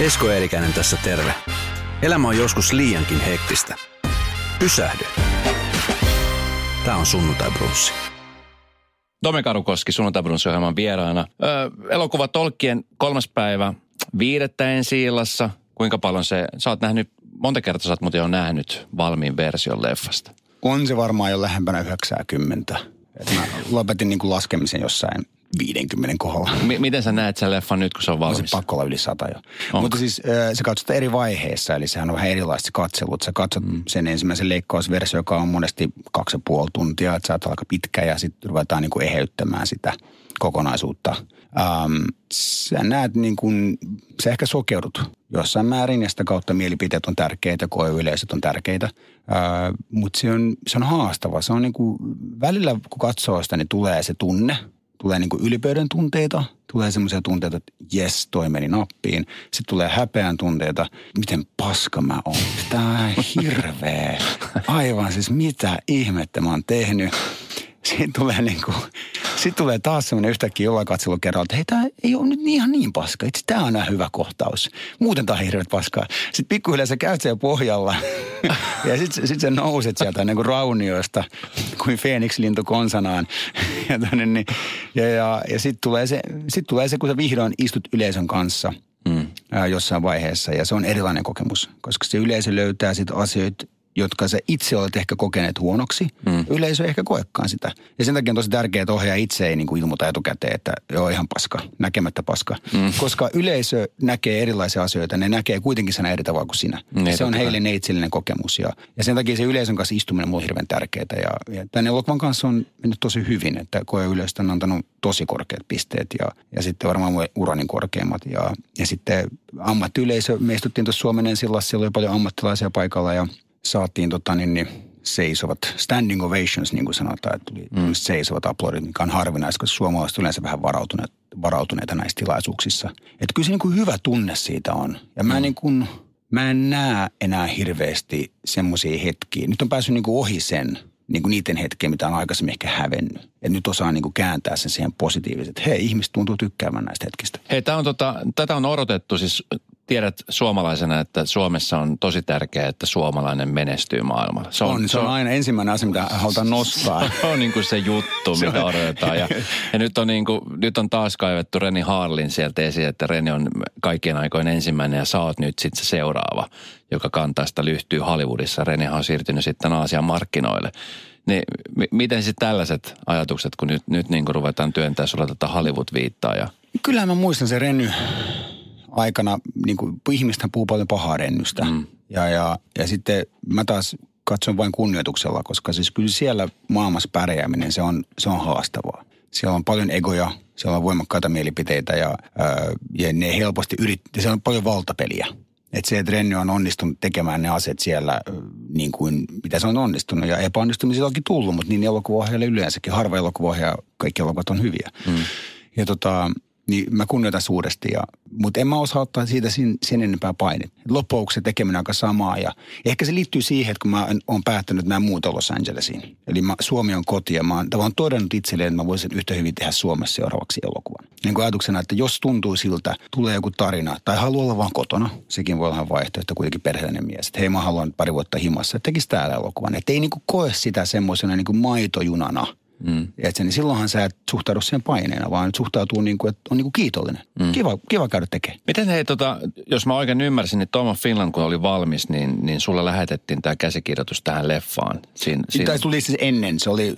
Esko Eerikäinen tässä terve. Elämä on joskus liiankin hektistä. Pysähdy. Tämä on Sunnuntai Brunssi. Tomi Karukoski sunnuntai vieraana. Öö, elokuva Tolkien kolmas päivä viidettä ensi illassa. Kuinka paljon se, sä oot nähnyt, monta kertaa sä oot muuten jo nähnyt valmiin version leffasta. On se varmaan jo lähempänä 90. Et mä lopetin niin kuin laskemisen jossain 50 kohdalla. M- miten sä näet sen leffan nyt, kun se on valmis? On se pakko olla yli sata jo. Onko? Mutta siis se katsot eri vaiheissa, eli sehän on vähän erilaiset katselut. Sä katsot mm. sen ensimmäisen leikkausversio, joka on monesti kaksi ja puoli tuntia, että sä aika pitkä ja sitten ruvetaan niin kuin eheyttämään sitä kokonaisuutta. Um, sä näet niin kuin, sä ehkä sokeudut jossain määrin ja sitä kautta mielipiteet on tärkeitä, koeyleisöt on tärkeitä. Uh, Mutta se on, se on haastava. Se on niin kuin, välillä kun katsoo sitä, niin tulee se tunne – tulee niin kuin tunteita, tulee semmoisia tunteita, että jes, toi meni nappiin. Sitten tulee häpeän tunteita, miten paska mä oon. Tämä on hirveä. Aivan siis mitä ihmettä mä oon tehnyt. Sitten tulee, niin kuin, sitten tulee taas semmoinen yhtäkkiä jollain katselu kerralla, että hei, tämä ei ole nyt ihan niin paska. Itse tämä on hyvä kohtaus. Muuten tämä on hirveät paskaa. Sitten pikkuhiljaa sä käyt siellä pohjalla ja sitten sit sä nouset sieltä niin kuin raunioista kuin Phoenix-lintu konsanaan. Ja, tonne, niin, ja, ja, ja sitten tulee, se, sit tulee se, kun sä vihdoin istut yleisön kanssa mm. jossain vaiheessa. Ja se on erilainen kokemus, koska se yleisö löytää sitten asioita, jotka sä itse olet ehkä kokeneet huonoksi. Mm. Yleisö ei ehkä koekaan sitä. Ja sen takia on tosi tärkeää, että ohjaaja itse ei niin kuin ilmoita etukäteen, että joo ihan paska, näkemättä paska. Mm. Koska yleisö näkee erilaisia asioita, ne näkee kuitenkin sen eri tavalla kuin sinä. Mm, se on heille neitsellinen kokemus. Ja, ja sen takia se yleisön kanssa istuminen on mulle hirveän tärkeää. Ja, ja tämän elokuvan kanssa on mennyt tosi hyvin, että koe yleistö on antanut tosi korkeat pisteet ja, ja sitten varmaan uranin korkeimmat. Ja, ja sitten ammattiyleisö, me istuttiin tuossa Suomen sillassa, siellä oli paljon ammattilaisia paikalla ja – saatiin tota, niin, niin, seisovat, standing ovations niin kuin sanotaan, että tuli mm. seisovat aplodit, mikä on harvinaista, koska suomalaiset yleensä vähän varautuneet, varautuneita näissä tilaisuuksissa. Että kyllä se niin kuin hyvä tunne siitä on. Ja mä, mm. niin kuin, mä en näe enää hirveästi semmoisia hetkiä. Nyt on päässyt niin kuin ohi sen, niin kuin niiden hetkiä, mitä on aikaisemmin ehkä hävennyt. Ja nyt osaa niin kuin kääntää sen siihen positiivisesti, että hei, ihmiset tuntuu tykkäämään näistä hetkistä. Hei, tämä on tota, tätä on odotettu siis tiedät suomalaisena, että Suomessa on tosi tärkeää, että suomalainen menestyy maailmalla. Se on, on, se on aina ensimmäinen asia, mitä halutaan nostaa. Se on niin kuin se juttu, se mitä odotetaan. Ja, ja nyt, on niin kuin, nyt on taas kaivettu Reni Harlin sieltä esiin, että Reni on kaikkien aikojen ensimmäinen ja sä oot nyt sitten se seuraava, joka kantaa sitä lyhtyy Hollywoodissa. Reni on siirtynyt sitten Aasian markkinoille. Niin m- miten sitten tällaiset ajatukset, kun nyt, nyt niin kuin ruvetaan työntää sulla tätä Hollywood-viittaa ja... Kyllä mä muistan se Reny aikana, niin kuin, ihmistä puhuu paljon pahaa rennystä. Mm. Ja, ja, ja sitten mä taas katson vain kunnioituksella, koska siis kyllä siellä maailmassa pärjääminen, se on, se on haastavaa. Siellä on paljon egoja, siellä on voimakkaita mielipiteitä ja, ää, ja ne helposti yrittää, siellä on paljon valtapeliä. Että se, että Renny on onnistunut tekemään ne aset siellä niin kuin mitä se on onnistunut. Ja epäonnistumisia onkin tullut, mutta niin elokuvaohjaajalle yleensäkin. Harva elokuvaohjaaja, kaikki elokuvat on hyviä. Mm. Ja tota, niin mä kunnioitan suuresti. Ja, mutta en mä osaa ottaa siitä sen, sen enempää painet. Loppujen se tekeminen aika samaa ja ehkä se liittyy siihen, että kun mä oon päättänyt, että mä muuta Los Angelesiin. Eli mä, Suomi on koti ja mä oon tavallaan todennut itselleen, että mä voisin yhtä hyvin tehdä Suomessa seuraavaksi elokuvan. Niin kuin ajatuksena, että jos tuntuu siltä, tulee joku tarina tai haluaa olla vaan kotona, sekin voi olla vaihtoehto kuitenkin perheellinen mies. Että hei mä haluan pari vuotta himassa, että tekisi täällä elokuvan. Että ei niin kuin koe sitä semmoisena niin kuin maitojunana – Mm. Et niin silloinhan sä et suhtaudu siihen paineena, vaan suhtautuu niin kuin, että on niin kuin kiitollinen. Mm. Kiva, kiva käydä tekemään. Miten hei, tota, jos mä oikein ymmärsin, niin Tom Finland kun oli valmis, niin, niin sulle lähetettiin tämä käsikirjoitus tähän leffaan. Siin, siin... Tämä tuli siis ennen. Se oli,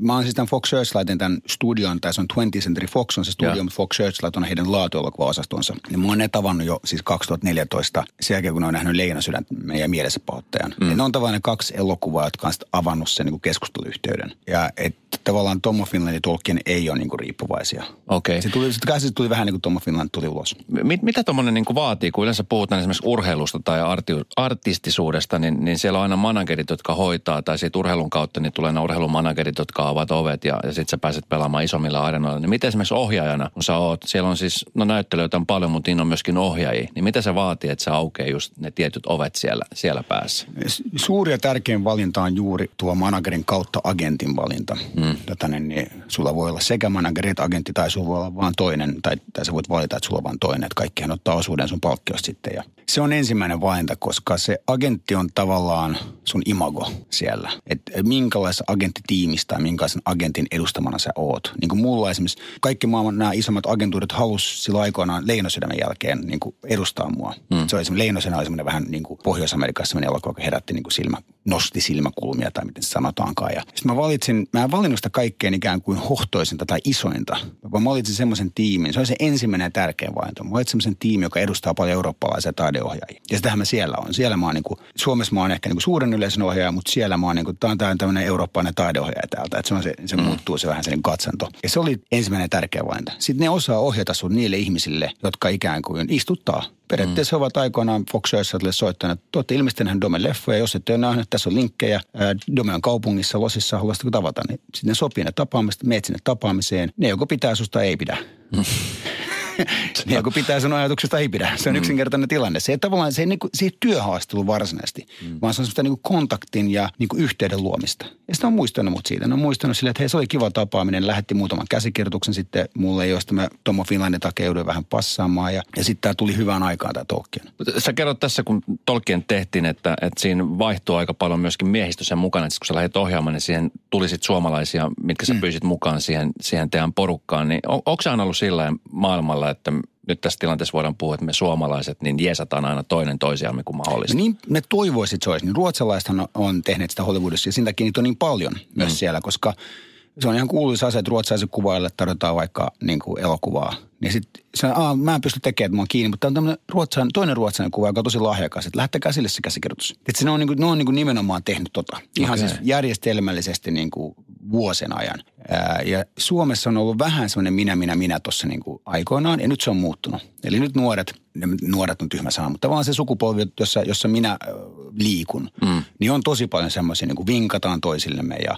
mä oon siis tämän Fox Searchlightin tämän studion, tai se on 20th Century Fox on se studio, mutta Fox Searchlight on heidän laatuelokuva-osastonsa. Ja mä oon ne tavannut jo siis 2014, sen jälkeen kun ne on nähnyt Leina sydän meidän mielessä pahoittajan. Mm. ne on tavallaan ne kaksi elokuvaa, jotka on avannut sen niin keskusteluyhteyden. Ja et, tavallaan Tom Finland ja Tolkien ei ole niin kuin riippuvaisia. Okei. Okay. Se tuli, se tuli vähän niin kuin Tom Finland tuli ulos. Mit, mitä tuommoinen niin vaatii, kun yleensä puhutaan esimerkiksi urheilusta tai arti, artistisuudesta, niin, niin siellä on aina managerit, jotka hoitaa, tai siitä urheilun kautta niin tulee ne urheilumanagerit, jotka ovat ovet, ja, ja sitten sä pääset pelaamaan isommilla areenoilla. Niin miten esimerkiksi ohjaajana, kun sä oot, siellä on siis, no näyttelijöitä on paljon, mutta niin on myöskin ohjaajia, niin mitä se vaatii, että se aukeaa just ne tietyt ovet siellä, siellä päässä? Suuri ja tärkein valinta on juuri tuo managerin kautta agentin valinta. Mm. Mm. Tota, niin, niin, sulla voi olla sekä manageri että agentti tai sulla voi olla vaan toinen, tai, tai sä voit valita, että sulla on vaan toinen, että kaikkihan ottaa osuuden sun palkkiosta sitten. Ja se on ensimmäinen valinta, koska se agentti on tavallaan sun imago siellä. Että minkälaisessa agenttitiimistä tai minkälaisen agentin edustamana sä oot. Niin kuin mulla esimerkiksi kaikki maailman nämä isommat agentuurit halusi silloin aikoinaan Leinosydämen jälkeen niin kuin edustaa mua. Mm. Se oli esimerkiksi Leinosena oli semmoinen vähän niin kuin Pohjois-Amerikassa semmoinen elokuva, joka herätti niin kuin silmä, nosti silmäkulmia tai miten se sanotaankaan. Ja sitten mä valitsin, mä en valinnut sitä kaikkein ikään kuin hohtoisinta tai isointa, mä valitsin semmoisen tiimin. Se oli se ensimmäinen ja tärkein valinta. Mä valitsin semmoisen tiimin, joka edustaa paljon eurooppalaisia taideohjaajia. Ja sitähän mä siellä on. Siellä mä oon niin kuin, Suomessa mä oon ehkä niin kuin suuren yleisön ohjaaja, mutta siellä mä oon niin kuin, tää on tämmöinen eurooppalainen taideohjaaja täältä. Että se, on se, se mm. muuttuu se vähän sen katsanto. Ja se oli ensimmäinen ja tärkeä valinta. Sitten ne osaa ohjata sun niille ihmisille, jotka ikään kuin istuttaa Periaatteessa mm. ovat aikoinaan Fox Earthille soittaneet, että olette ilmeisesti nähneet Domen leffoja, jos ette ole nähneet, tässä on linkkejä. Dome on kaupungissa, Losissa, haluaisitteko tavata? Niin sitten ne sopii ne tapaamiset, meet sinne tapaamiseen. Ne joko pitää susta, ei pidä. Niin joku pitää sanoa ajatuksesta ei pidä. Se on mm. yksinkertainen tilanne. Se ei tavallaan, se ei, niin kuin, se ei työhaastelu varsinaisesti, mm. vaan se on semmoista niin kuin kontaktin ja niin kuin yhteyden luomista. Ja sitten on muistanut mut siitä. Ne on muistanut sille, että hei, se oli kiva tapaaminen. Lähetti muutaman käsikirjoituksen sitten mulle, josta mä Tomo Finlandin takia vähän passaamaan. Ja, ja sitten tämä tuli hyvään aikaan tämä Tolkien. Sä kerrot tässä, kun Tolkien tehtiin, että, että siinä vaihtuu aika paljon myöskin miehistö sen mukana. Että kun sä lähdit ohjaamaan, niin siihen tuli sitten suomalaisia, mitkä sä mm. pyysit mukaan siihen, siihen teidän porukkaan. Niin on, onko se aina ollut sillä maailmalla, että nyt tässä tilanteessa voidaan puhua, että me suomalaiset niin jeesataan aina toinen toisiamme kuin mahdollista. Niin me toivoisit, että se olisi. Niin ruotsalaisethan on tehneet sitä Hollywoodissa ja sen takia niitä on niin paljon myös mm. siellä, koska se on ihan kuuluisa asia, että ruotsalaiset kuvaajille tarjotaan vaikka niin kuin elokuvaa. Niin sitten se on, mä en pysty tekemään, että mä oon kiinni, mutta tämä on ruotsan, toinen ruotsalainen kuva, joka on tosi lahjakas, että lähtekää sille se käsikirjoitus. Että ne on, niin kuin, ne on niin kuin nimenomaan tehnyt tota. Ihan okay. siis järjestelmällisesti niin kuin vuosien ajan. Ää, ja Suomessa on ollut vähän semmoinen minä, minä, minä tuossa niin kuin aikoinaan, ja nyt se on muuttunut. Eli nyt nuoret, nuoret on tyhmä sana, mutta vaan se sukupolvi, jossa, jossa minä liikun, mm. niin on tosi paljon semmoisia, niin kuin vinkataan toisillemme ja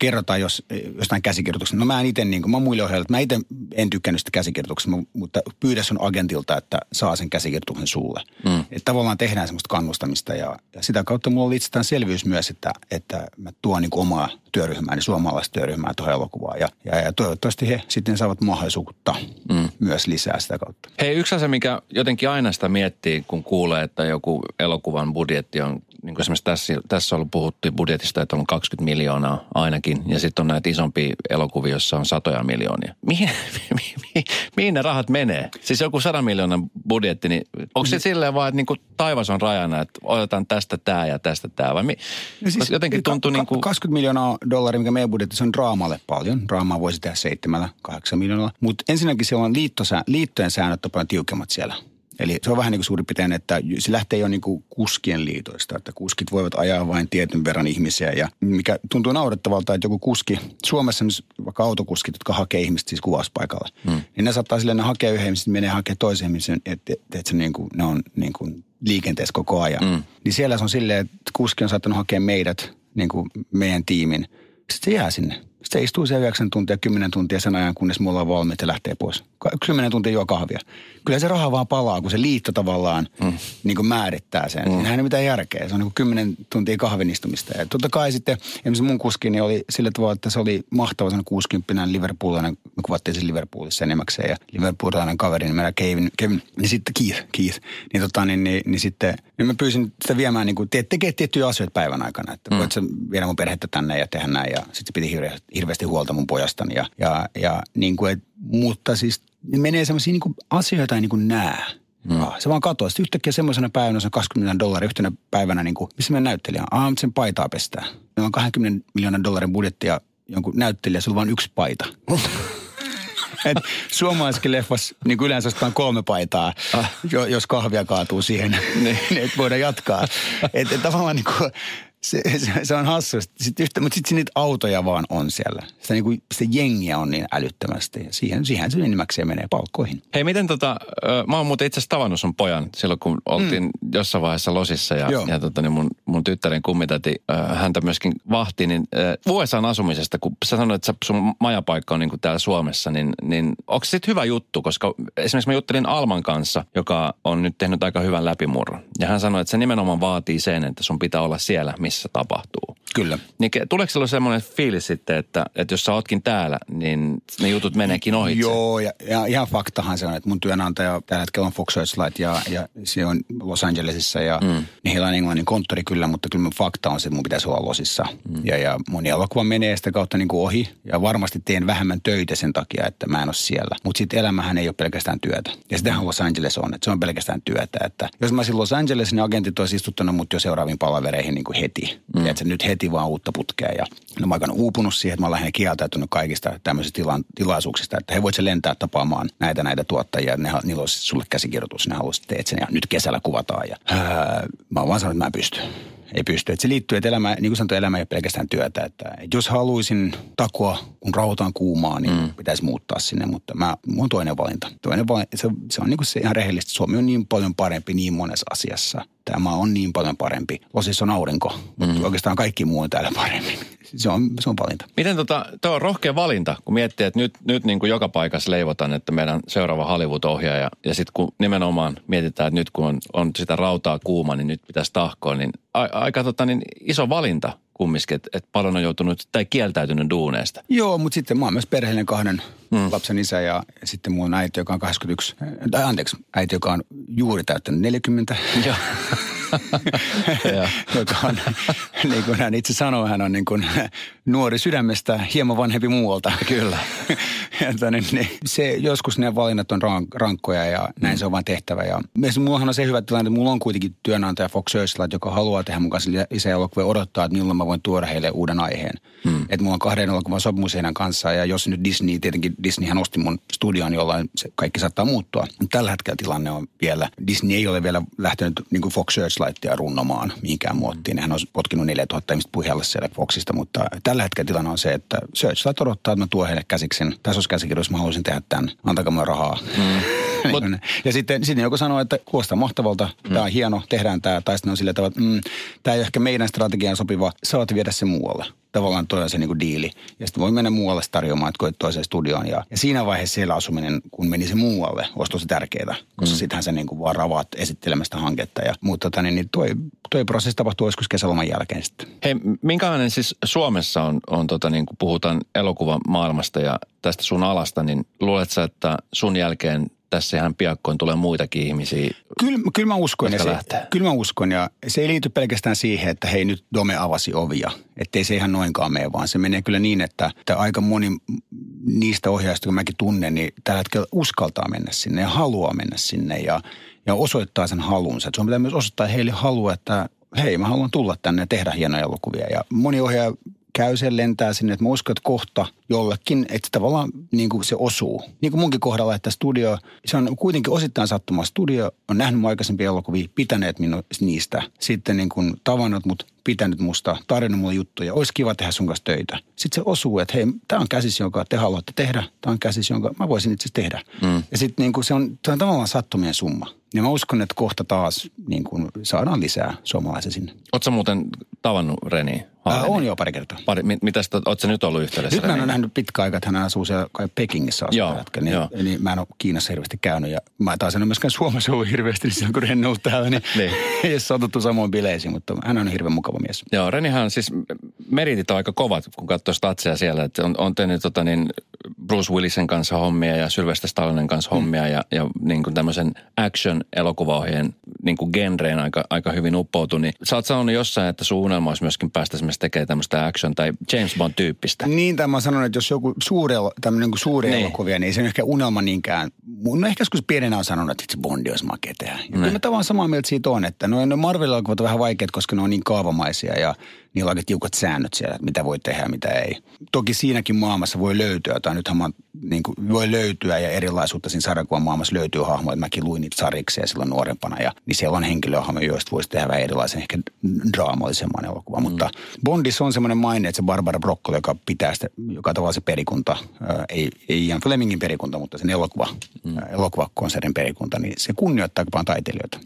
kerrotaan jos, jostain käsikirjoituksesta. No mä en itse, niin kuin, mä muille että mä itse en tykkännyt sitä käsikirjoituksesta, mutta pyydä sun agentilta, että saa sen käsikirjoituksen sulle. Mm. Että tavallaan tehdään semmoista kannustamista ja, ja sitä kautta mulla oli selvyys myös, että, että mä tuon niin omaa työryhmääni, suomalaista työryhmää tuohon elokuvaan. Ja, ja, ja toivottavasti he sitten saavat mahdollisuutta mm. myös lisää sitä kautta. Hei, yksi asia, mikä jotenkin aina sitä miettii, kun kuulee, että joku elokuvan budjetti on niin kuin esimerkiksi tässä, tässä on puhuttu budjetista, että on 20 miljoonaa ainakin, ja sitten on näitä isompia elokuvia, joissa on satoja miljoonia. Mihin, mihin, mihin ne rahat menee? Siis joku 100 miljoonan budjetti, niin onko se mm. silleen vaan, että niin kuin taivas on rajana, että otetaan tästä tämä ja tästä tämä, vai mi, no siis, jotenkin tuntuu ka- niin kuin... 20 miljoonaa dollaria, mikä meidän budjetti, on draamalle paljon. Draamaa voisi tehdä seitsemällä, kahdeksan miljoonalla. Mutta ensinnäkin siellä on liittosä, liittojen säännöt on paljon tiukemmat siellä. Eli se on vähän niin kuin suurin piirtein, että se lähtee jo niin kuin kuskien liitoista, että kuskit voivat ajaa vain tietyn verran ihmisiä. Ja mikä tuntuu naurettavalta, että joku kuski, Suomessa vaikka autokuskit, jotka hakee ihmiset siis kuvauspaikalle, hmm. niin ne saattaa silleen, ne hakee yhden ihmisen, menee hakee toisen ihmisen, että, että, että se niin kuin, ne on niin kuin liikenteessä koko ajan. Hmm. Niin siellä se on silleen, että kuski on saattanut hakea meidät, niin kuin meidän tiimin. Sitten se jää sinne se istuu siellä 9 tuntia, 10 tuntia sen ajan, kunnes mulla on valmiit ja lähtee pois. 10 tuntia juo kahvia. Kyllä se raha vaan palaa, kun se liitto tavallaan mm. niin kuin määrittää sen. Mm. Siinähän ei mitään järkeä. Se on niin kuin 10 tuntia kahvinistumista. Ja totta kai sitten, esimerkiksi mun kuskini oli sillä tavalla, että se oli mahtava, se 60 Liverpoolainen, me kuvattiin sen Liverpoolissa enemmäkseen. Ja Liverpoolainen kaveri nimellä Kevin, Kevin niin sitten Keith, Keith. Niin, tota, niin, niin, niin sitten niin mä pyysin sitä viemään, niin kuin, te, tekee tiettyjä asioita päivän aikana. Että mm. voit sä viedä mun perhettä tänne ja tehdä näin. Ja sitten piti hirveästi hirveästi huolta mun pojastani. Ja, ja, ja niin kuin, et, mutta siis menee sellaisia niin asioita ei niin kuin näe. Mm. Se vaan katoaa. Sitten yhtäkkiä semmoisena päivänä, se on 20 dollaria yhtenä päivänä, niin kuin, missä me näyttelijä? Ah, sen paitaa pestää. Meillä on 20 miljoonan dollarin budjetti ja jonkun näyttelijä, sulla on vain yksi paita. Et suomalaisessakin leffassa niin kuin yleensä on kolme paitaa, ah. jos kahvia kaatuu siihen, niin et voidaan jatkaa. Et, et tavallaan niin kuin, se, se, se on hassu. Sitten yhtä, mutta sitten niitä autoja vaan on siellä. Sitä, niin kuin, sitä jengiä on niin älyttömästi. Ja siihen, siihen se enimmäkseen menee palkkoihin. Hei, miten tota, mä oon muuten itse asiassa tavannut sun pojan silloin, kun oltiin mm. jossain vaiheessa losissa. Ja, ja tota, niin mun, mun tyttären kummitäti, äh, häntä myöskin vahti, niin äh, USAn asumisesta, kun sä sanoit, että sun majapaikka on niin kuin täällä Suomessa, niin, niin onko se hyvä juttu? Koska esimerkiksi mä juttelin Alman kanssa, joka on nyt tehnyt aika hyvän läpimurron. Ja hän sanoi, että se nimenomaan vaatii sen, että sun pitää olla siellä, missä tapahtuu. Kyllä. Niin tuleeko sulla semmoinen fiilis sitten, että, että jos sä ootkin täällä, niin ne jutut meneekin ohi? Joo, ja, ja ihan faktahan se on, että mun työnantaja tällä hetkellä on Fox Searchlight ja, ja se on Los Angelesissa ja mm. niin heillä on englannin konttori kyllä, mutta kyllä mun fakta on se, että mun pitäisi olla Losissa. Mm. Ja, ja moni elokuva menee sitä kautta niin kuin ohi ja varmasti teen vähemmän töitä sen takia, että mä en ole siellä. Mutta sitten elämähän ei ole pelkästään työtä. Ja sitähän Los Angeles on, että se on pelkästään työtä. Että jos mä olisin Los Angeles, niin agentit olisi istuttanut mut jo seuraaviin palavereihin niin kuin heti. Mm. Ja että nyt heti vaan uutta putkea. Ja ne on aika uupunut siihen, että mä olen kieltäytynyt kaikista tämmöisistä tila- tilaisuuksista, että he voisivat lentää tapaamaan näitä näitä tuottajia. Ne, niillä olisi sulle käsikirjoitus, ne haluaisivat teet sen ja nyt kesällä kuvataan. Ja, ää, mä oon vaan sanonut, että mä en pysty ei pysty. Että se liittyy, että elämä, niin kuin sanottu, elämä ei ole pelkästään työtä. Että, että jos haluaisin takoa, kun rauta on kuumaa, niin mm. pitäisi muuttaa sinne. Mutta mä, mun on toinen valinta. Toinen valinta se, se on niin kuin se ihan rehellistä. Suomi on niin paljon parempi niin monessa asiassa. Tämä on niin paljon parempi. Losissa on aurinko, mutta mm. oikeastaan kaikki muu on täällä paremmin. Se on, se on valinta. Miten tota, tuo on rohkea valinta, kun miettii, että nyt, nyt niin kuin joka paikassa leivotaan, että meidän seuraava Hollywood-ohjaaja, ja sitten kun nimenomaan mietitään, että nyt kun on, on sitä rautaa kuuma, niin nyt pitäisi tahkoa, niin a, aika tota, niin iso valinta kumminkin, että, että paljon on joutunut tai kieltäytynyt duuneesta. Joo, mutta sitten mä oon myös perheellinen kahden mm. lapsen isä ja, ja sitten mun äiti, joka on 21, tai anteeksi, äiti, joka on juuri täyttänyt 40. Joo. joka on, niin kuin hän itse sanoo, hän on niin kuin nuori sydämestä, hieman vanhempi muualta. Kyllä. ja niin, niin, se, joskus ne valinnat on rank, rankkoja ja näin mm. se on vain tehtävä. Ja mullahan on se hyvä tilanne, että mulla on kuitenkin työnantaja Fox Searchlight, joka haluaa tehdä mun kanssa lisäelokuvia odottaa, että milloin mä voin tuoda heille uuden aiheen. Mm. Että mulla on kahden elokuvan sopimus heidän kanssaan ja jos nyt Disney, tietenkin Disneyhän osti mun studion, jollain se kaikki saattaa muuttua. Tällä hetkellä tilanne on vielä, Disney ei ole vielä lähtenyt niin kuin Fox Searchlightia runnomaan mihinkään muottiin. Hän on potkinut 4000 ihmistä puheelle siellä Foxista, mutta tällä hetkellä tilanne on se, että Searchlight odottaa, että mä tuon heille käsiksen. Tässä käsikirjoissa mä haluaisin tehdä tämän, antakaa mulle rahaa. Mm. Niin ja sitten, sitten joku sanoo, että kuulostaa mahtavalta, mm. tämä on hieno, tehdään tämä. Tai sitten on sillä tavalla, että mm, tämä ei ehkä meidän strategiaan sopiva, saat viedä se muualle tavallaan toi on se niinku diili. Ja sitten voi mennä muualle tarjoamaan, että koet toiseen studioon. Ja, ja siinä vaiheessa siellä asuminen, kun meni se muualle, olisi tosi tärkeää. Koska mm. sittenhän se niinku vaan ravaat esittelemästä hanketta. Ja, mutta tota, niin, niin toi, toi prosessi tapahtuu joskus kesäloman jälkeen sitten. Hei, minkälainen siis Suomessa on, on tota, niin kun puhutaan elokuvan maailmasta ja tästä sun alasta, niin luuletko että sun jälkeen tässä ihan piakkoin tulee muitakin ihmisiä, Kyllä, kyllä mä uskon. Ja se, kyllä mä uskon ja se ei liity pelkästään siihen, että hei nyt Dome avasi ovia. Että ei se ihan noinkaan mene, vaan se menee kyllä niin, että, että aika moni niistä ohjaajista, kun mäkin tunnen, niin tällä hetkellä uskaltaa mennä sinne ja haluaa mennä sinne ja, ja osoittaa sen halunsa. Että sun pitää myös osoittaa heille halua, että hei mä haluan tulla tänne ja tehdä hienoja elokuvia. Ja moni ohjaaja käy sen, lentää sinne, että mä uskon, että kohta jollekin, että tavallaan niin kuin se osuu. Niin kuin munkin kohdalla, että studio, se on kuitenkin osittain sattuma. Studio on nähnyt mun aikaisempia elokuvia, pitäneet minut niistä. Sitten niin kuin tavannut mut, pitänyt musta, tarjonnut mulle juttuja. Olisi kiva tehdä sun kanssa töitä. Sitten se osuu, että hei, tämä on käsis, jonka te haluatte tehdä. Tämä on käsis, jonka mä voisin itse tehdä. Mm. Ja sitten niin kuin se, on, se on tavallaan sattumien summa. Ja mä uskon, että kohta taas niin kuin saadaan lisää suomalaisia sinne. Oletko muuten tavannut Reni? On jo pari kertaa. Pari, mit, mitä oletko nyt ollut yhteydessä? Nyt mä en ole nähnyt pitkä aika, että hän asuu siellä kai Pekingissä asuu joo, hetkellä, niin, joo. niin, mä en ole Kiinassa hirveästi käynyt. Ja mä taas en ole myöskään Suomessa ollut hirveästi, niin silloin kun Reni on täällä, niin, niin. ei ole satuttu samoin bileisiin, mutta hän on hirveän mukava mies. Joo, Renihan siis meritit on aika kovat, kun katsoo statseja siellä. Että on, on tehnyt tota niin, Bruce Willisen kanssa hommia ja Sylvester Stallonen kanssa mm. hommia ja, ja niin kuin tämmöisen action-elokuvaohjeen niin kuin genreen aika, aika hyvin uppoutu. Niin sä oot sanonut jossain, että sun unelma olisi myöskin päästä esimerkiksi tekemään tämmöistä action- tai James Bond-tyyppistä. Niin, tai mä sanon, että jos joku suuri, tämmöinen niin suuri niin. elokuvia, niin ei se ehkä unelma niinkään. Mun ehkä joskus pienenä on sanonut, että itse Bondi olisi makea tehdä. Ja niin. kyllä mä tavallaan samaa mieltä siitä on, että no, no Marvel-elokuvat on vähän vaikeat, koska ne on niin kaavamaisia ja niillä on aika tiukat säännöt siellä, että mitä voi tehdä ja mitä ei. Toki siinäkin maailmassa voi löytyä, tai nythän mä, niin kuin, voi löytyä ja erilaisuutta siinä sarjakuvan maailmassa löytyy hahmoja. Mäkin luin niitä sariksia silloin nuorempana ja niin siellä on henkilöhahmoja, joista voisi tehdä vähän erilaisen ehkä draamallisemman elokuva. Mm. Mutta Bondissa on semmoinen maine, että se Barbara Broccoli, joka pitää sitä, joka tavalla se perikunta, ää, ei, ei Ian Flemingin perikunta, mutta sen elokuva, mm. elokuvakonsertin perikunta, niin se kunnioittaa paljon taiteilijoita.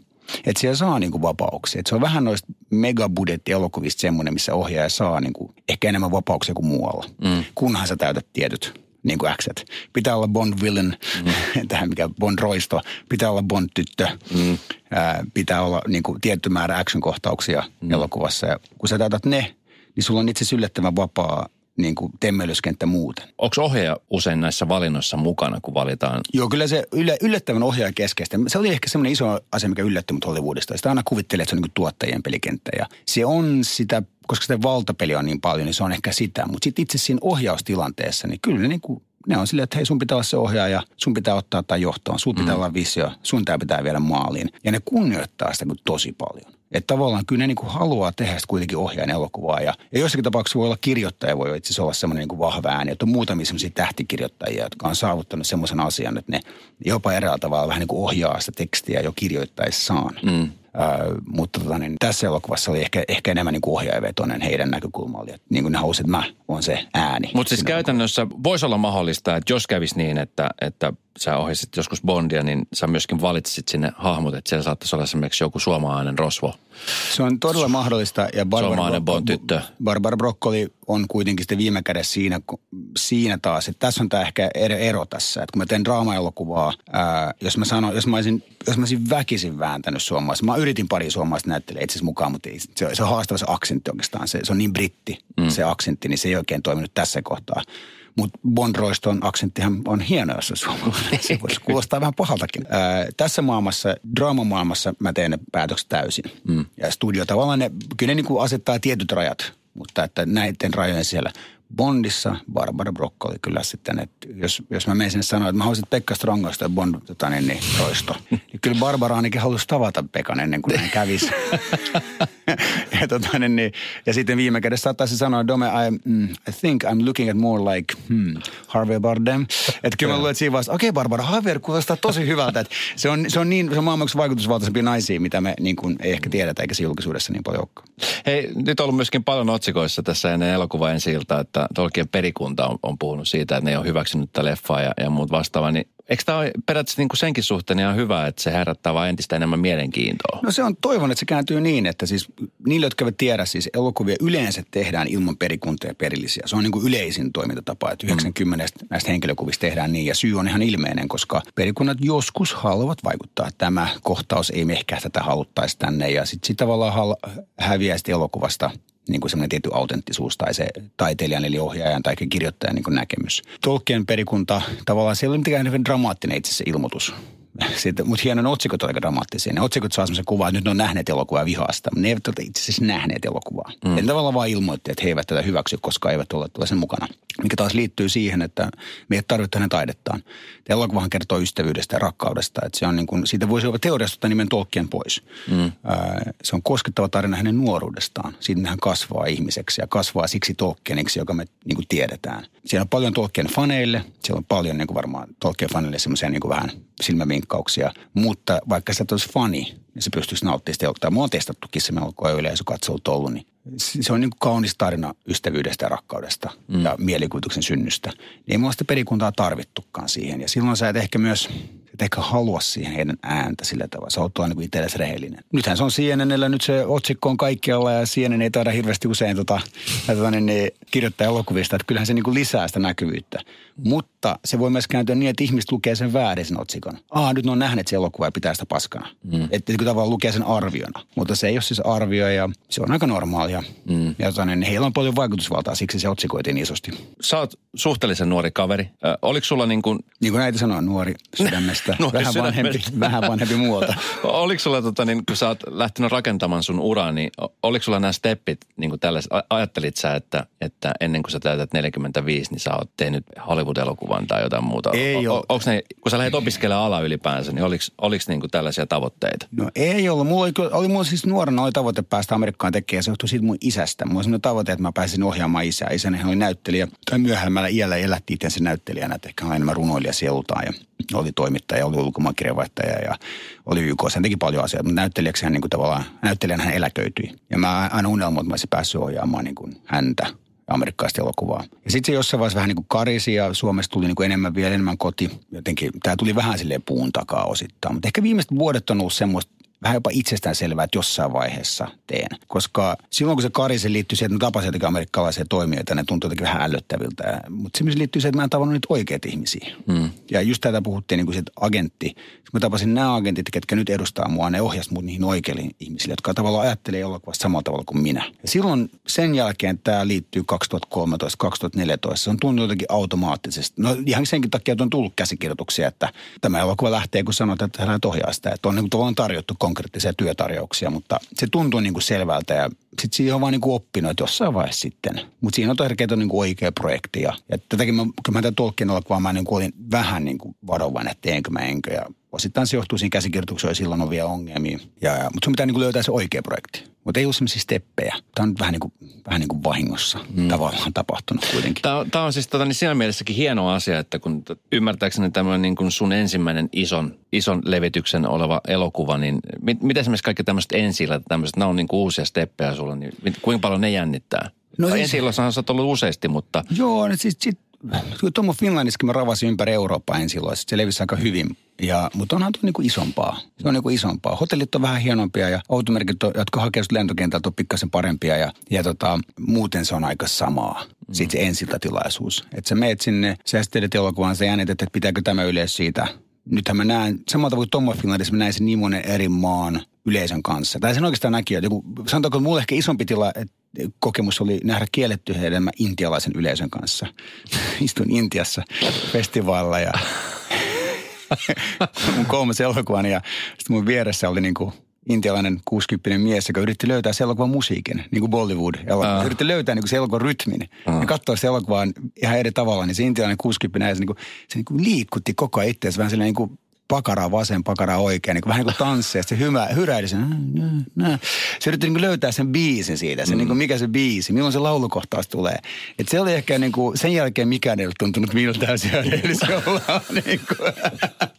Että siellä saa niinku vapauksia. Et se on vähän noista megabudjetti elokuvista semmoinen, missä ohjaaja saa niin kuin, ehkä enemmän vapauksia kuin muualla. Mm. Kunhan sä täytät tietyt niin kuin Xet. Pitää olla Bond villain, mm. tähän mikä Bond roisto. Pitää olla Bond tyttö. Mm. Ää, pitää olla niin kuin, tietty määrä action-kohtauksia mm. elokuvassa. Ja kun sä täytät ne, niin sulla on itse yllättävän vapaa niin kuin temmelyskenttä muuten. Onko ohjaaja usein näissä valinnoissa mukana, kun valitaan? Joo, kyllä se yllä, yllättävän ohjaaja keskeistä. Se oli ehkä semmoinen iso asia, mikä yllätti mut Hollywoodista. Sitä aina kuvittelee, että se on niin tuottajien pelikenttä. Ja se on sitä, koska sitä valtapeli on niin paljon, niin se on ehkä sitä. Mutta sitten itse siinä ohjaustilanteessa, niin kyllä ne, niin kuin, ne on silleen, että hei sun pitää olla se ohjaaja, sun pitää ottaa tai johtoon, sun pitää mm. olla visio, sun tää pitää viedä maaliin. Ja ne kunnioittaa sitä kuin tosi paljon. Että tavallaan kyllä ne niin kuin haluaa tehdä sitä kuitenkin ohjaajan elokuvaa. Ja, ja jossakin tapauksessa voi olla kirjoittaja, voi itse asiassa olla semmoinen niin kuin vahva ääni. Että on muutamia semmoisia tähtikirjoittajia, jotka on saavuttanut semmoisen asian, että ne jopa eräällä tavalla vähän niin kuin ohjaa sitä tekstiä jo kirjoittaessaan. Mm. Uh, mutta tota, niin tässä elokuvassa oli ehkä, ehkä enemmän niin ohjaajavetoinen heidän näkökulmalla. Niin kuin ne halusivat, että mä on se ääni. Mutta siis käytännössä voisi olla mahdollista, että jos kävisi niin, että, että sä ohjasit joskus Bondia, niin sä myöskin valitsit sinne hahmot, että siellä saattaisi olla esimerkiksi joku suomalainen rosvo. Se on todella mahdollista. Ja Barbara, Bond-tyttö. Barbara Broccoli on kuitenkin sitten viime kädessä siinä, siinä taas, että tässä on tämä ehkä ero tässä. Että kun mä teen draama-elokuvaa, ää, jos mä sanon, jos mä olisin, jos mä olisin väkisin vääntänyt suomalaisen, mä yritin pari suomalaista näyttelijä itse asiassa mukaan, mutta se, se on haastava se aksentti oikeastaan. Se, se on niin britti, mm. se aksentti, niin se ei oikein toiminut tässä kohtaa. Mutta Bond-roiston aksenttihan on hieno, jos se suomalainen. Se voisi kuulostaa vähän pahaltakin. Ää, tässä maailmassa, draamamaailmassa mä teen ne päätökset täysin. Mm. Ja studio tavallaan ne, kyllä ne niin asettaa tietyt rajat, mutta että näiden rajojen siellä – Bondissa Barbara Broccoli kyllä sitten, että jos, jos mä menen sinne sanoa, että mä haluaisin Pekka Strongosta ja Bond tota, niin, niin, roisto, niin kyllä Barbara ainakin halusi tavata Pekan ennen kuin hän kävisi. ja, tota, niin, niin, ja sitten viime kädessä saattaisi sanoa, Dome, I, mm, I think I'm looking at more like hmm, Harvey Bardem. Että kyllä mä luulen, että siinä vaiheessa, okei okay, Barbara, Harvey kuulostaa tosi hyvältä. Että se, on, se on niin, se on maailman vaikutusvaltaisempia naisia, mitä me niin kuin, ei ehkä tiedetä, eikä se julkisuudessa niin paljon olekaan. Hei, nyt on ollut myöskin paljon otsikoissa tässä ennen elokuva ensi iltaa, että Tolkien perikunta on, on puhunut siitä, että ne ole hyväksynyt tätä leffaa ja, ja muut vastaavaa, niin Eikö tämä ole periaatteessa niin kuin senkin suhteen ihan hyvä, että se herättää vain entistä enemmän mielenkiintoa? No se on, toivon, että se kääntyy niin, että siis niille, jotka eivät tiedä, siis elokuvia yleensä tehdään ilman perikuntaa ja perillisiä. Se on niin kuin yleisin toimintatapa, että 90 mm. näistä henkilökuvista tehdään niin ja syy on ihan ilmeinen, koska perikunnat joskus haluavat vaikuttaa. Tämä kohtaus ei ehkä tätä haluttaisi tänne ja sitten sit tavallaan hal- häviää elokuvasta niin kuin semmoinen tietty autenttisuus tai se taiteilijan eli ohjaajan tai kirjoittajan niin kuin näkemys. Tolkien perikunta, tavallaan siellä ei ole mitenkään dramaattinen itse se ilmoitus. Sitten, mutta hieno otsikot on aika dramaattisia. Ne otsikot saa semmoisen kuvan, että nyt ne on nähneet elokuvaa vihasta. Ne eivät ole itse asiassa nähneet elokuvaa. Mm. Ne tavallaan vaan ilmoitti, että he eivät tätä hyväksy, koska eivät ole sen mukana. Mikä taas liittyy siihen, että me ei tarvitse hänen taidettaan. Elokuvahan kertoo ystävyydestä ja rakkaudesta. Että se on niin kuin, siitä voisi olla teoriasta ottaa nimen Tolkien pois. Mm. se on koskettava tarina hänen nuoruudestaan. Siitä hän kasvaa ihmiseksi ja kasvaa siksi Tolkieniksi, joka me niin kuin tiedetään. Siellä on paljon Tolkien faneille. Siellä on paljon niin kuin varmaan Tolkien faneille semmoisia niin kuin vähän silmävinkkauksia. Mutta vaikka sä olisi fani, niin se pystyisi nauttimaan sitä elokuvaa. Mua on testattukin se melko yleisö katsoo ollut, niin se on niin kuin kaunis tarina ystävyydestä ja rakkaudesta mm. ja mielikuvituksen synnystä. Niin ei mua sitä perikuntaa tarvittukaan siihen. Ja silloin sä et ehkä myös et ehkä halua siihen heidän ääntä sillä tavalla. Sä oot niin kuin itsellesi rehellinen. Nythän se on CNNllä, nyt se otsikko on kaikkialla ja CNN ei taida hirveästi usein tota, tota niin, niin, kirjoittaa elokuvista. Että kyllähän se niin kuin lisää sitä näkyvyyttä. Mutta se voi myös kääntyä niin, että ihmiset lukee sen väärin sen otsikon. Aa, nyt ne on nähneet se elokuva ja pitää sitä paskana. Mm. Että niin tavallaan lukee sen arviona. Mutta se ei ole siis arvio ja se on aika normaalia. Mm. Ja tota, niin, heillä on paljon vaikutusvaltaa, siksi se otsikoitiin isosti. Sä oot suhteellisen nuori kaveri. Ö, oliko sulla niin kuin... Niin kuin äiti sanoo, nuori sydämestä. nuori vähän, sydämestä. Vanhempi, vähän vanhempi muualta. oliko sulla, tota, niin, kun sä oot lähtenyt rakentamaan sun uraa, niin oliko sulla nämä steppit niin kuin tällaiset? Ajattelit sä, että, että ennen kuin sä täytät 45, niin sä oot tehnyt Hollywood-elokuvan tai jotain muuta? Ei o, o, ne, kun sä lähdet opiskelemaan ala ylipäänsä, niin oliko, oliko niin kuin tällaisia tavoitteita? No ei ollut. Mulla oli, oli mulla siis nuorena oli tavoite päästä Amerikkaan tekemään. Se johtui siitä mun isästä. Mulla oli tavoite, että mä pääsin ohjaamaan isää. Isäni oli näyttelijä. Tai myöhemmällä iällä elätti itse näyttelijänä, että ehkä enemmän runoilija sielultaan. Ja oli toimittaja, oli ulkomaankirjavaihtaja ja oli YK. Sen teki paljon asioita, mutta näyttelijäksi hän niin kuin tavallaan, näyttelijän hän eläköityi. Ja mä aina unelmoin, että mä olisin päässyt ohjaamaan niin kuin häntä amerikkalaista elokuvaa. Ja sitten se jossain vaiheessa vähän niin kuin karisi ja Suomesta tuli niin kuin enemmän vielä enemmän koti. Jotenkin tämä tuli vähän silleen puun takaa osittain. Mutta ehkä viimeiset vuodet on ollut semmoista vähän jopa itsestään selvää, että jossain vaiheessa teen. Koska silloin kun se karisen liittyy siihen, että tapasin jotenkin amerikkalaisia toimijoita, ne tuntuu jotenkin vähän ällöttäviltä. Mutta se liittyy siihen, että mä en tavannut niitä oikeita ihmisiä. Hmm. Ja just tätä puhuttiin niin kuin sit agentti. Kun mä tapasin nämä agentit, ketkä nyt edustaa mua, ne ohjasi mut niihin oikeille ihmisille, jotka tavallaan ajattelee elokuvasta samalla tavalla kuin minä. Ja silloin sen jälkeen tämä liittyy 2013-2014. Se on tuntunut jotenkin automaattisesti. No ihan senkin takia, että on tullut käsikirjoituksia, että tämä elokuva lähtee, kun sanotaan, että hän ohjaa sitä. Että on niin kuin tarjottu konkreettisia työtarjouksia, mutta se tuntuu niin kuin selvältä ja sitten siihen on vaan niin kuin oppinut, että jossain vaiheessa sitten. Mutta siinä on tärkeää, on niin kuin oikea projekti. Ja, ja tätäkin mä, kun mä tämän Tolkien elokuvaa, mä niin kuin olin vähän niin kuin varovainen, että teenkö mä enkö. Ja osittain se johtuu siinä käsikirjoituksessa, ja silloin on vielä ongelmia. Ja, ja, mutta sun pitää niin kuin löytää se oikea projekti. Mutta ei ole sellaisia steppejä. Tämä on vähän niin kuin, vähän niin kuin vahingossa mm. tavallaan tapahtunut kuitenkin. Tämä, on, tämä on siis tota, niin siinä mielessäkin hieno asia, että kun ymmärtääkseni tämmöinen niin kuin sun ensimmäinen ison, ison levityksen oleva elokuva, niin mit, miten esimerkiksi kaikki tämmöiset ensillä, tämmöiset, nämä on niin kuin uusia steppejä sulle, niin kuinka paljon ne jännittää? No siis, ensilloissahan sä oot ollut useasti, mutta... Joo, niin siis sit, Tuommo Finlandissakin mä ravasin ympäri Eurooppaa ensilloissa. Se levisi aika hyvin. Ja, mutta onhan tuo niinku isompaa. Se on niinku isompaa. Hotellit on vähän hienompia ja automerkit, on, jotka hakeutuvat lentokentältä, on pikkasen parempia. Ja, ja tota, muuten se on aika samaa. Mm. Sitten se ensiltatilaisuus. Että sä meet sinne, sä elokuvan, sä jännität, että pitääkö tämä yleensä siitä. Nythän mä näen, samalla tavalla kuin Tommo Finlandissa, mä näin sen niin monen eri maan yleisön kanssa. Tai sen oikeastaan näki, että joku, sanotaanko mulle ehkä isompi tila, että kokemus oli nähdä kielletty hedelmä intialaisen yleisön kanssa. Istuin Intiassa festivaalilla ja mun kolmas elokuvan ja sitten mun vieressä oli niinku intialainen 60 mies, joka yritti löytää se elokuvan musiikin, niin kuin Bollywood. Elokuva. Uh. Yritti löytää niin kuin se elokuvan rytmin. Uh. Ja katsoa se ihan eri tavalla, niin se intialainen 60 se, niin kuin, se niin kuin liikutti koko ajan itseänsä vähän sellainen niin kuin pakara vasen, pakara oikein, niin kuin, vähän niin kuin tanssia. Se hymä, hyräili sen. Se yritti niin löytää sen biisin siitä, se, mm. niin kuin, mikä se biisi, milloin se laulukohtaus tulee. Et se oli ehkä niin kuin, sen jälkeen mikään ei ole tuntunut miltään siellä, eli se ollaan niin kuin,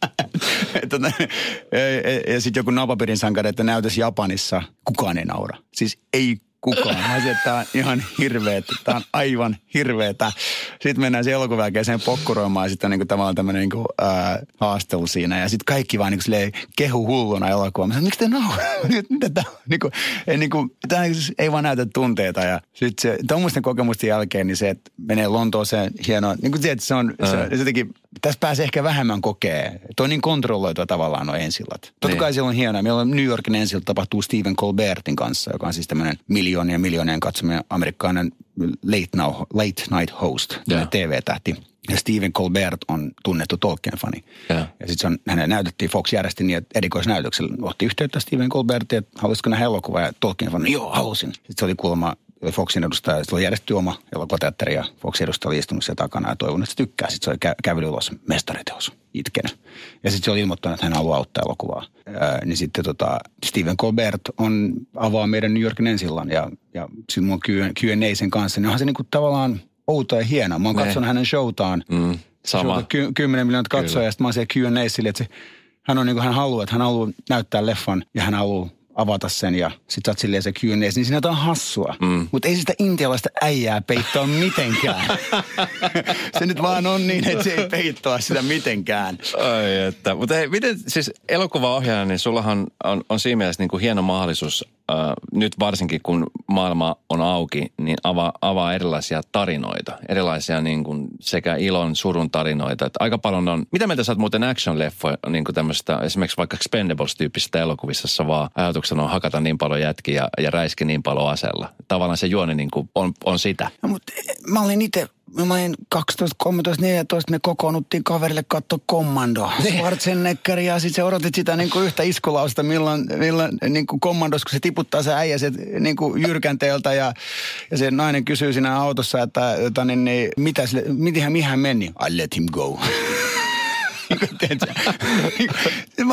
ja, ja, sitten joku napapirin sankari, että näytäisi Japanissa, kukaan ei naura. Siis ei kukaan. Mä sanoin, että tämä on ihan hirveetä. Tämä on aivan hirveetä. Sitten mennään se elokuvan jälkeen pokkuroimaan ja sitten on niin tavallaan tämmöinen niin kuin, äh, haastelu siinä. Ja sitten kaikki vaan niin kuin, kehu hulluna elokuvaa. Mä sanoin, miksi te nauraa? Mitä tämä niin kuin, ei, niin kuin, tämä ei vaan näytä tunteita. Ja sitten se, tuommoisten kokemusten jälkeen, niin se, että menee Lontooseen hienoa. Niin kuin tiedät, se on, se, se jotenkin tässä pääsee ehkä vähemmän kokee. Tuo on niin kontrolloitua tavallaan nuo ensillat. Totta niin. kai siellä on hienoa. Meillä on New Yorkin ensilta tapahtuu Stephen Colbertin kanssa, joka on siis tämmöinen miljoonien miljoonien katsominen amerikkalainen late, now, late night host, TV-tähti. Ja Stephen Colbert on tunnettu Tolkien-fani. Ja, ja sitten hänen näytettiin, Fox järjesti niin, että erikoisnäytöksellä otti yhteyttä Stephen Colbertiin, että haluaisitko nähdä elokuva ja Tolkien-fani, joo, halusin. Sitten se oli kuulemma Foxin edustaja, se oli järjestetty oma elokuvateatteri ja Foxin edustaja oli istunut siellä takana ja toivonut, että se tykkää. Sitten se oli kä- kävellyt ulos mestariteos, itkenyt. Ja sitten se oli ilmoittanut, että hän haluaa auttaa elokuvaa. Ää, niin sitten tota, Steven Colbert on, avaa meidän New Yorkin ensillan ja, ja sitten mun Q&A sen kanssa. Niin onhan se niinku tavallaan outo ja hieno. Mä oon katsonut hänen showtaan. Mm, sama. Showta ky- 10 miljoonaa katsoja ja sitten mä oon siellä Q&A sille, että se, hän on niin kuin hän haluaa, että hän haluaa näyttää leffan ja hän haluaa avata sen ja sit sä oot silleen se Q&A, niin siinä on hassua. Mm. Mutta ei sitä intialaista äijää peittoa mitenkään. se nyt vaan on niin, että se ei peittoa sitä mitenkään. Ai että. Mutta hei, miten siis elokuvaohjaajana, niin sullahan on, on siinä mielessä niin kuin hieno mahdollisuus äh, nyt varsinkin kun maailma on auki, niin avaa, avaa erilaisia tarinoita. Erilaisia niin kuin sekä ilon, surun tarinoita. Että aika paljon on, mitä mieltä sä oot muuten action-leffoja, niin kuin tämmöistä, esimerkiksi vaikka Expendables-tyyppisistä elokuvissa, vaan ajatuksena on hakata niin paljon jätkiä ja, ja räiski niin paljon asella. Tavallaan se juoni niin kuin on, on sitä. No, mutta mä olin itse mä olin 12, 13, 14, me kokoonnuttiin kaverille katsoa kommando. Niin. Schwarzenegger ja sitten se odotit sitä niin kuin yhtä iskulausta, milloin, milloin niin kuin kommandos, kun se tiputtaa se äijä se, niin kuin jyrkänteeltä ja, ja se nainen kysyy siinä autossa, että, että niin, niin, mitä sille, miten mihän meni? I let him go.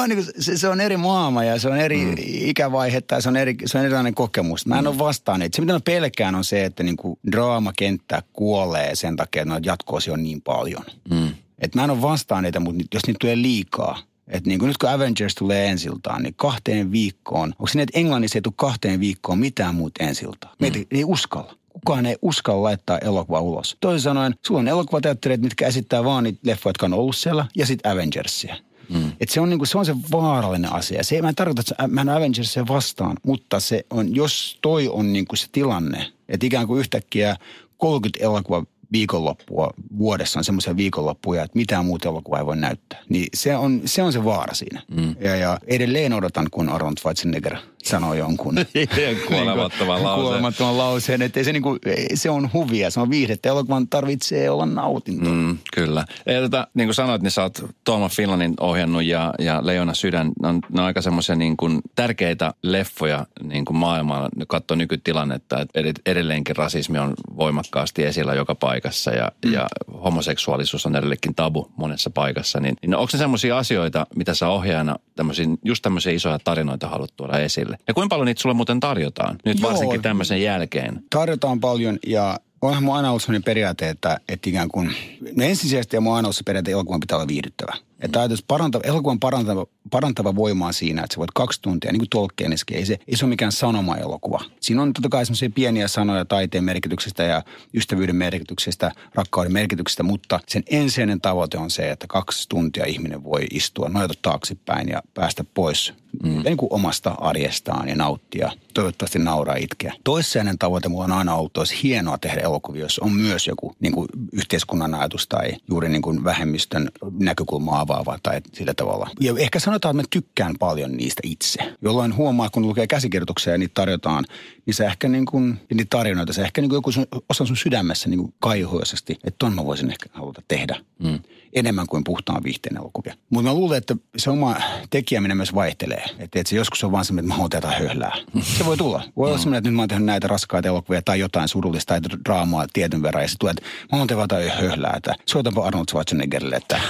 niin se, se on eri maailma ja se on eri mm. ikävaihetta ja se on, eri, se on erilainen kokemus. Mä en mm. ole vastaan niitä. Se, mitä mä pelkään, on se, että niin kuin draamakenttä kuolee sen takia, että noita jatkoosi on niin paljon. Mm. Et mä en ole vastaan niitä, mutta jos niitä tulee liikaa, että niin kuin nyt kun Avengers tulee ensiltaan, niin kahteen viikkoon, onko se niin, että Englannissa ei tule kahteen viikkoon mitään muuta ensiltaan? Meitä mm. ei uskalla kukaan ei uskalla laittaa elokuva ulos. Toisin sanoen, sulla on elokuvateattereita, mitkä esittää vaan niitä leffoja, jotka on ollut siellä, ja sitten Avengersia. Mm. Et se, on niinku, se on se vaarallinen asia. Se, mä en tarkoita, että mä en Avengersia vastaan, mutta se on, jos toi on niinku se tilanne, että ikään kuin yhtäkkiä 30 elokuva viikonloppua vuodessa on semmoisia viikonloppuja, että mitään muuta elokuvaa ei voi näyttää. Niin se on se, on se vaara siinä. Mm. Ja, ja edelleen odotan, kun Arnold Schwarzenegger sanoo jonkun. kuolemattoman lauseen. Kuolemattoman lauseen, että se, niinku, se on huvia, se on viihdettä. Elokuvan tarvitsee olla nautinto. Mm, kyllä. Ja tota, niin kuin sanoit, niin sä oot Tuomo Finlandin ohjannut ja, ja Leona Sydän. Ne on, ne on aika semmoisia niin kuin tärkeitä leffoja niin kuin maailmalla. Katso nykytilannetta, että edelleenkin rasismi on voimakkaasti esillä joka paikassa ja, mm. ja homoseksuaalisuus on edelleenkin tabu monessa paikassa. Niin, niin onko se semmoisia asioita, mitä sä ohjaajana tämmöisiä, just tämmöisiä isoja tarinoita haluat tuoda esille? Ihmisille. Ja kuinka paljon niitä sulle muuten tarjotaan, nyt Joo, varsinkin tämmöisen jälkeen? Tarjotaan paljon ja onhan mun aina ollut sellainen periaate, että, että ikään kuin, no ensisijaisesti ja mun aina ollut se periaate, että elokuvan pitää olla viihdyttävä. Että ajatus parantava, elokuvan parantava, parantava voima on siinä, että sä voit kaksi tuntia, niin kuin Tolkieniskin, ei se, ei se ole mikään sanoma-elokuva. Siinä on totta kai semmoisia pieniä sanoja taiteen merkityksestä ja ystävyyden merkityksestä, rakkauden merkityksestä, mutta sen ensisijainen tavoite on se, että kaksi tuntia ihminen voi istua, nojata taaksepäin ja päästä pois mm. niin kuin omasta arjestaan ja nauttia. Toivottavasti nauraa itkeä. Toissijainen tavoite mulla on aina ollut, että olisi hienoa tehdä elokuvia, jos on myös joku niin kuin yhteiskunnan ajatus tai juuri niin kuin vähemmistön näkökulmaa avaava tai sillä tavalla. Ja ehkä sanotaan, että mä tykkään paljon niistä itse. Jolloin huomaa, kun lukee käsikirjoituksia ja niitä tarjotaan, niin se ehkä niin kuin, niitä tarinoita, se ehkä niin kuin joku sun, osa sun sydämessä niin kuin kaihoisesti, että ton mä voisin ehkä haluta tehdä. Mm. Enemmän kuin puhtaan viihteen elokuvia. Mutta mä luulen, että se oma tekijäminen myös vaihtelee. Että, että se joskus on vaan semmoinen, että mä haluan tehdä höhlää. Se voi tulla. Voi olla semmoinen, että nyt mä oon tehnyt näitä raskaita elokuvia tai jotain surullista tai draamaa tietyn verran. Ja se tulee, että mä haluan tehdä jotain höhlää. Että soitanpa Arnold Schwarzeneggerille, että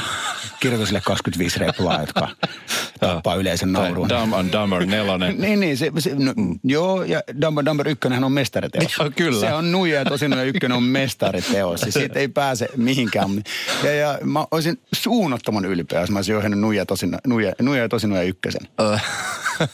kirjoita sille 25 replaa, jotka tappaa yleisen nauruun. Dumb and Dumber nelonen. niin, niin. Se, se, no, mm. Joo, ja Dumb and Dumber ykkönen on mestariteos. Joo, kyllä. Se on nuija ja tosin ykkönen on mestariteos. Ja siitä ei pääse mihinkään. Ja, ja mä olisin suunnattoman ylpeä, jos mä olisin ohjannut nuija, tosin, nuija, nuija ja tosin nuija ykkösen.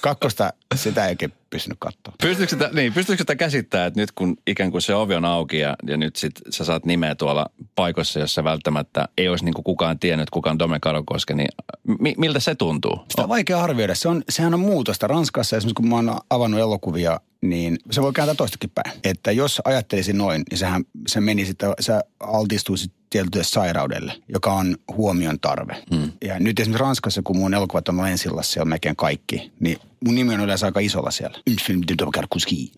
Kakkosta sitä ei oikein pystynyt katsoa. Pystyykö sitä, niin, pystyykö sitä käsittää, että nyt kun ikään kuin se ovi on auki ja, ja nyt sit sä saat nimeä tuolla paikoissa, jossa välttämättä ei olisi niin kuin kukaan tiennyt, kuka on Dome Karokoske, niin mi, miltä se tuntuu? Sitä on vaikea arvioida. Se on, sehän on muutosta. Ranskassa esimerkiksi kun mä oon avannut elokuvia, niin se voi kääntää toistakin päin. Että jos ajattelisin noin, niin sehän se meni sitten, sä altistuisit tietylle sairaudelle, joka on huomion tarve. Hmm. Ja nyt esimerkiksi Ranskassa, kun mun elokuvat on lensillassa ja melkein kaikki, niin mun nimi on yleensä aika isolla siellä.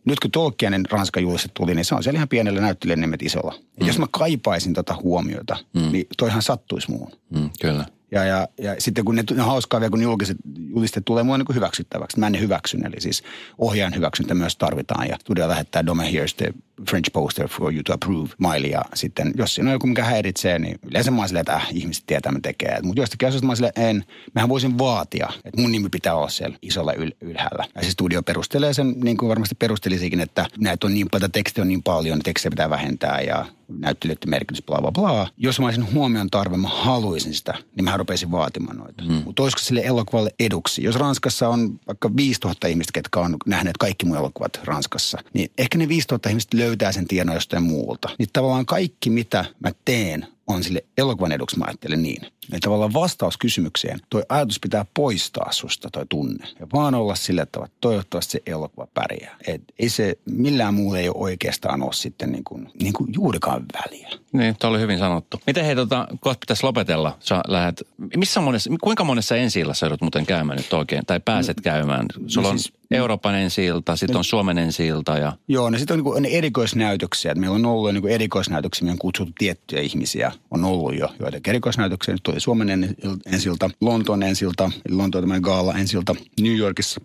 Nyt kun Tolkienin Ranska julistet tuli, niin se on siellä ihan pienellä näyttelijän nimet isolla. Hmm. jos mä kaipaisin tota huomiota, hmm. niin toihan sattuisi muuhun. Hmm, kyllä. Ja, ja, ja sitten kun ne, ne hauskaa vielä, kun ne julkiset julistet tulee mua niin hyväksyttäväksi. Mä en ne hyväksyn, eli siis ohjaajan hyväksyntä myös tarvitaan. Ja studio lähettää Dome Here's the French poster for you to approve maili. Ja sitten jos siinä on joku, mikä häiritsee, niin yleensä mä oon silleen, että äh, ihmiset tietää, mitä tekee. Mutta jostakin asioista mä oon silleen, en. Mähän voisin vaatia, että mun nimi pitää olla siellä isolla yl- ylhäällä. Ja se studio perustelee sen, niin kuin varmasti perustelisikin, että näitä on niin paljon, tekstiä on niin paljon, tekstiä pitää vähentää ja näyttelijöiden merkitys, bla bla bla. Jos mä olisin huomion tarve, mä haluaisin sitä, niin mä rupesin vaatimaan noita. Mm. Mutta olisiko sille elokuvalle eduksi? Jos Ranskassa on vaikka 5000 ihmistä, ketkä on nähneet kaikki mun elokuvat Ranskassa, niin ehkä ne 5000 ihmistä löytää sen tiedon jostain muulta. Niin tavallaan kaikki, mitä mä teen, on sille elokuvan eduksi, mä ajattelen niin. Eli tavallaan vastaus kysymykseen, toi ajatus pitää poistaa susta toi tunne. Ja vaan olla sille, että toivottavasti se elokuva pärjää. Et ei se, millään muulla ei ole oikeastaan ole sitten niin kuin, niin kuin juurikaan väliä. Niin, tuo oli hyvin sanottu. Miten hei, tota, kohta pitäisi lopetella. Sä lähdet, missä monessa, kuinka monessa ensi sä joudut muuten käymään nyt oikein, tai pääset no, käymään? Sulla no, siis, on Euroopan ensi sitten on Suomen ensi ja... Joo, no sitten on, niin kuin, erikoisnäytöksiä. Meillä on ollut niin kuin erikoisnäytöksiä, me on kutsuttu tiettyjä ihmisiä. On ollut jo joitakin erikoisnäytöksiä. Nyt tuli Suomen ensiltä, Lontoon ensiltä, eli Lontoon tämmöinen gaala ensiltä New Yorkissa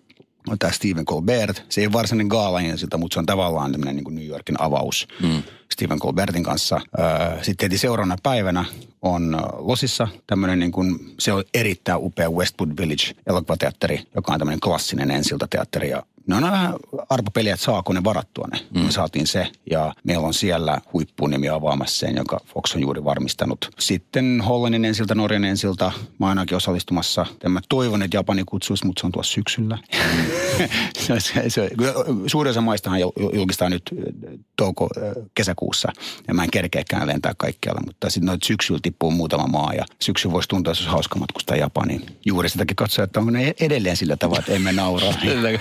on tämä Stephen Colbert. Se ei ole varsinainen gaala ensiltä, mutta se on tavallaan tämmöinen niin kuin New Yorkin avaus mm. Stephen Colbertin kanssa. Sitten heti seuraavana päivänä on Losissa tämmöinen niin kuin, se on erittäin upea Westwood Village elokuvateatteri, joka on tämmöinen klassinen ensiltä teatteri ja ne on vähän arpapeliä, että saako ne varattua ne. Mm. Me saatiin se ja meillä on siellä huippunimi avaamassa sen, jonka Fox on juuri varmistanut. Sitten Hollannin ensiltä, Norjan ensiltä, mä ainakin osallistumassa. Mä toivon, että Japani kutsuisi, mutta se on tuossa syksyllä. se, se, se, suurin osa maistahan julkistaa nyt touko kesäkuussa ja mä en kerkeäkään lentää kaikkialla, mutta sitten noita syksyllä tippuu muutama maa ja syksy voisi tuntua, että olisi hauska matkustaa Japaniin. Juuri sitäkin katsoa, että onko ne edelleen sillä tavalla, että emme nauraa.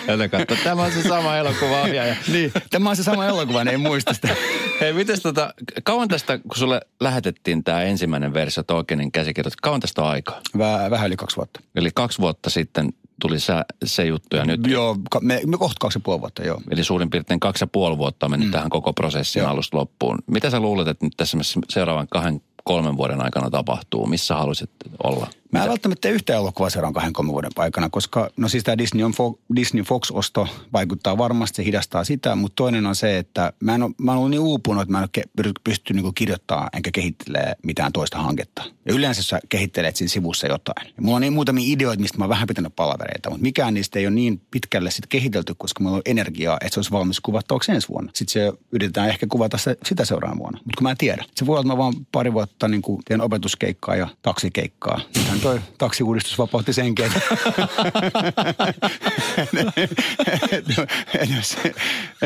Tämä on se sama elokuva ja... niin, tämä on se sama elokuva, ne ei muista sitä. Hei, miten tota, kauan tästä, kun sulle lähetettiin tämä ensimmäinen versio Tolkienin käsikirjoitus, kauan tästä on aikaa? Väh, vähän yli kaksi vuotta. Eli kaksi vuotta sitten tuli se, se juttu ja nyt... Joo, me, me kohta kaksi ja puoli vuotta, joo. Eli suurin piirtein kaksi ja puoli vuotta on mennyt mm. tähän koko prosessin joo. alusta loppuun. Mitä sä luulet, että nyt tässä seuraavan kahden, kolmen vuoden aikana tapahtuu? Missä haluaisit olla? Mä en välttämättä yhtä elokuvaa seuraavan kahden kolmen vuoden aikana, koska no siis tämä Disney, on Fo- Disney Fox-osto vaikuttaa varmasti, se hidastaa sitä, mutta toinen on se, että mä en ole, mä olen niin uupunut, että mä en ole pysty niin kirjoittamaan enkä kehittelee mitään toista hanketta. Ja yleensä sä kehittelet siinä sivussa jotain. Ja mulla on niin muutamia ideoita, mistä mä oon vähän pitänyt palavereita, mutta mikään niistä ei ole niin pitkälle sit kehitelty, koska mulla on energiaa, että se olisi valmis kuvattavaksi ensi vuonna. Sitten se yritetään ehkä kuvata se, sitä seuraavana vuonna, mutta kun mä en tiedä. Se voi olla, että mä vaan pari vuotta niin kuin teen opetuskeikkaa ja taksikeikkaa toi taksiuudistus vapautti senkin.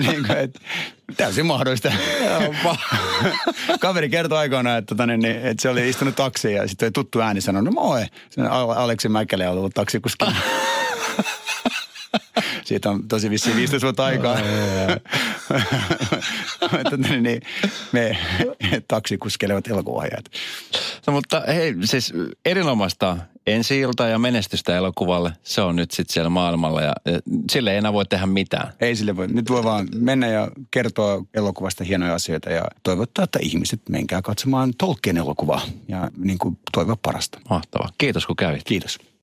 niin kuin, että täysin mahdollista. Kaveri kertoi aikoinaan, että, tota, niin, että se oli istunut taksiin ja sitten tuttu ääni sanoi, no moi. Sen Aleksi Mäkelä on ollut taksikuski. Siitä on tosi vissiin 15 vuotta aikaa. Niin, niin, me taksikuskelevat elokuvaajat. No mutta hei, siis erinomaista ensi ja menestystä elokuvalle. Se on nyt sitten siellä maailmalla ja, ja sille ei enää voi tehdä mitään. Ei sille voi. Nyt voi vaan mennä ja kertoa elokuvasta hienoja asioita ja toivottaa, että ihmiset menkää katsomaan Tolkien elokuvaa ja niin kuin toivoa parasta. Mahtavaa. Kiitos kun kävit. Kiitos.